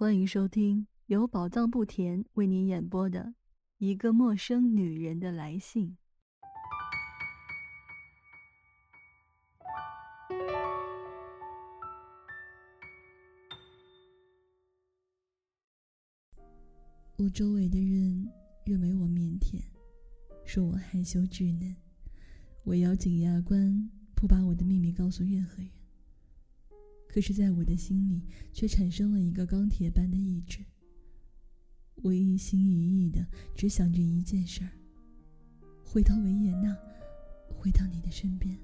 欢迎收听由宝藏不甜为您演播的《一个陌生女人的来信》。我周围的人认为我腼腆，说我害羞稚嫩，我咬紧牙关，不把我的秘密告诉任何人。可是，在我的心里，却产生了一个钢铁般的意志。我一心一意的只想着一件事儿：回到维也纳，回到你的身边。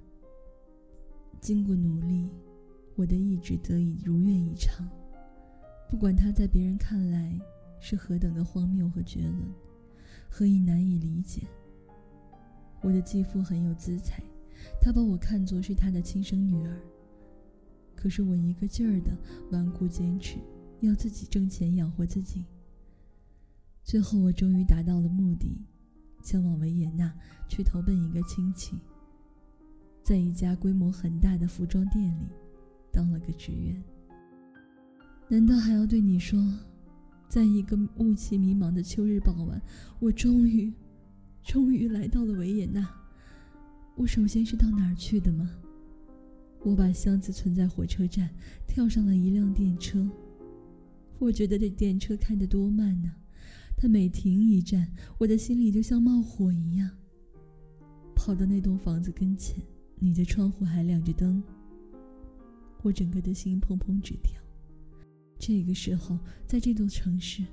经过努力，我的意志得以如愿以偿。不管他在别人看来是何等的荒谬和绝伦，何以难以理解。我的继父很有姿彩，他把我看作是他的亲生女儿。可是我一个劲儿的顽固坚持，要自己挣钱养活自己。最后我终于达到了目的，前往维也纳去投奔一个亲戚，在一家规模很大的服装店里当了个职员。难道还要对你说，在一个雾气迷茫的秋日傍晚，我终于，终于来到了维也纳。我首先是到哪儿去的吗？我把箱子存在火车站，跳上了一辆电车。我觉得这电车开得多慢呢，它每停一站，我的心里就像冒火一样。跑到那栋房子跟前，你的窗户还亮着灯。我整个的心砰砰直跳。这个时候，在这座城市，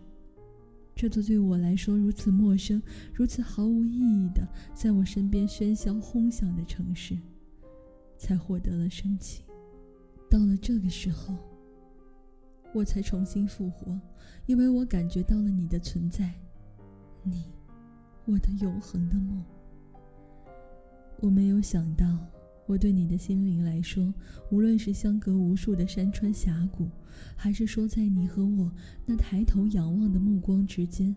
这座对我来说如此陌生、如此毫无意义的，在我身边喧嚣轰响的城市。才获得了生气。到了这个时候，我才重新复活，因为我感觉到了你的存在，你，我的永恒的梦。我没有想到，我对你的心灵来说，无论是相隔无数的山川峡谷，还是说在你和我那抬头仰望的目光之间，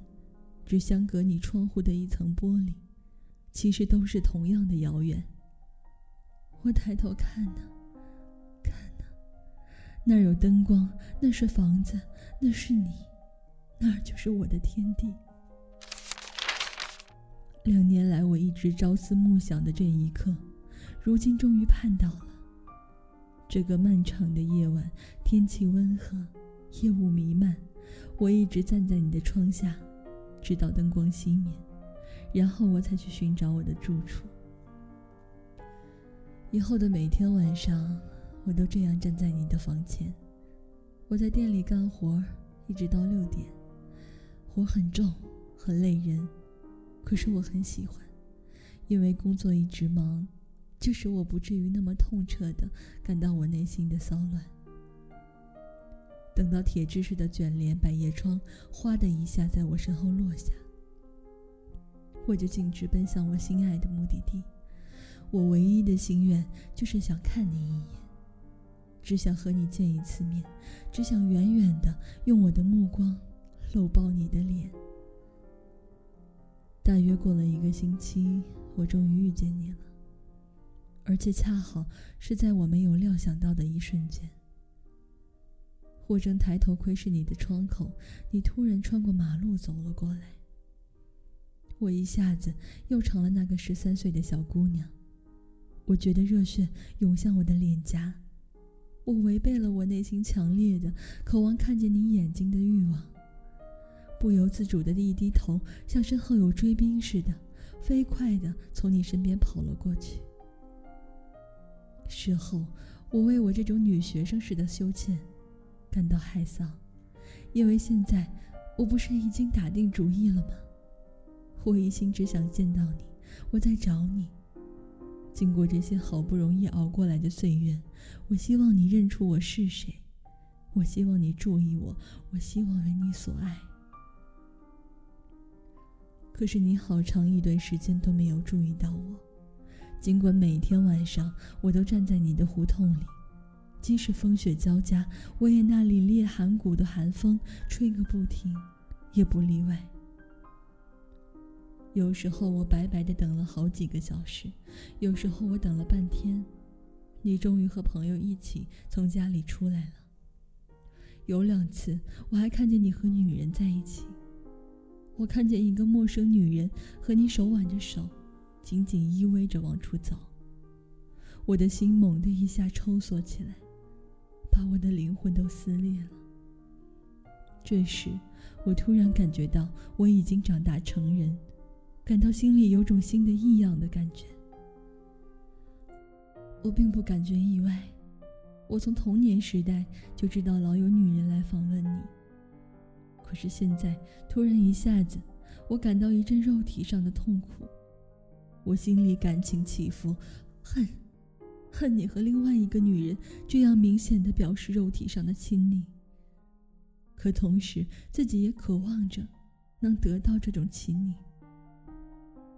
只相隔你窗户的一层玻璃，其实都是同样的遥远。我抬头看呢，看呢，那儿有灯光，那是房子，那是你，那儿就是我的天地。两年来我一直朝思暮想的这一刻，如今终于盼到了。这个漫长的夜晚，天气温和，夜雾弥漫，我一直站在你的窗下，直到灯光熄灭，然后我才去寻找我的住处。以后的每天晚上，我都这样站在你的房前。我在店里干活，一直到六点，活很重，很累人，可是我很喜欢，因为工作一直忙，就使我不至于那么痛彻的感到我内心的骚乱。等到铁质式的卷帘百叶窗哗的一下在我身后落下，我就径直奔向我心爱的目的地。我唯一的心愿就是想看你一眼，只想和你见一次面，只想远远的用我的目光搂抱你的脸。大约过了一个星期，我终于遇见你了，而且恰好是在我没有料想到的一瞬间。我正抬头窥视你的窗口，你突然穿过马路走了过来，我一下子又成了那个十三岁的小姑娘。我觉得热血涌向我的脸颊，我违背了我内心强烈的渴望看见你眼睛的欲望，不由自主的一低头，像身后有追兵似的，飞快的从你身边跑了过去。事后，我为我这种女学生似的羞怯感到害臊，因为现在我不是已经打定主意了吗？我一心只想见到你，我在找你。经过这些好不容易熬过来的岁月，我希望你认出我是谁，我希望你注意我，我希望为你所爱。可是你好长一段时间都没有注意到我，尽管每天晚上我都站在你的胡同里，即使风雪交加，我也那凛冽寒骨的寒风吹个不停，也不例外。有时候我白白的等了好几个小时，有时候我等了半天，你终于和朋友一起从家里出来了。有两次，我还看见你和女人在一起。我看见一个陌生女人和你手挽着手，紧紧依偎着往出走。我的心猛地一下抽缩起来，把我的灵魂都撕裂了。这时，我突然感觉到我已经长大成人，感到心里有种新的异样的感觉。我并不感觉意外，我从童年时代就知道老有女人来访问你。可是现在突然一下子，我感到一阵肉体上的痛苦，我心里感情起伏，恨，恨你和另外一个女人这样明显的表示肉体上的亲昵。可同时自己也渴望着能得到这种亲昵。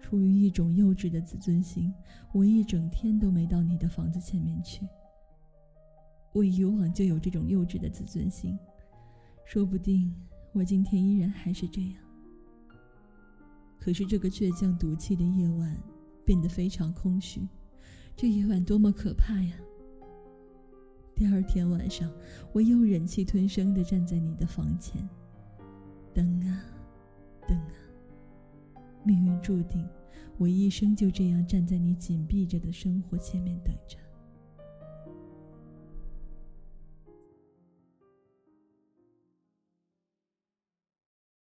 出于一种幼稚的自尊心，我一整天都没到你的房子前面去。我以往就有这种幼稚的自尊心，说不定。我今天依然还是这样。可是这个倔强赌气的夜晚变得非常空虚，这夜晚多么可怕呀！第二天晚上，我又忍气吞声地站在你的房前，等啊，等啊。命运注定，我一生就这样站在你紧闭着的生活前面等着。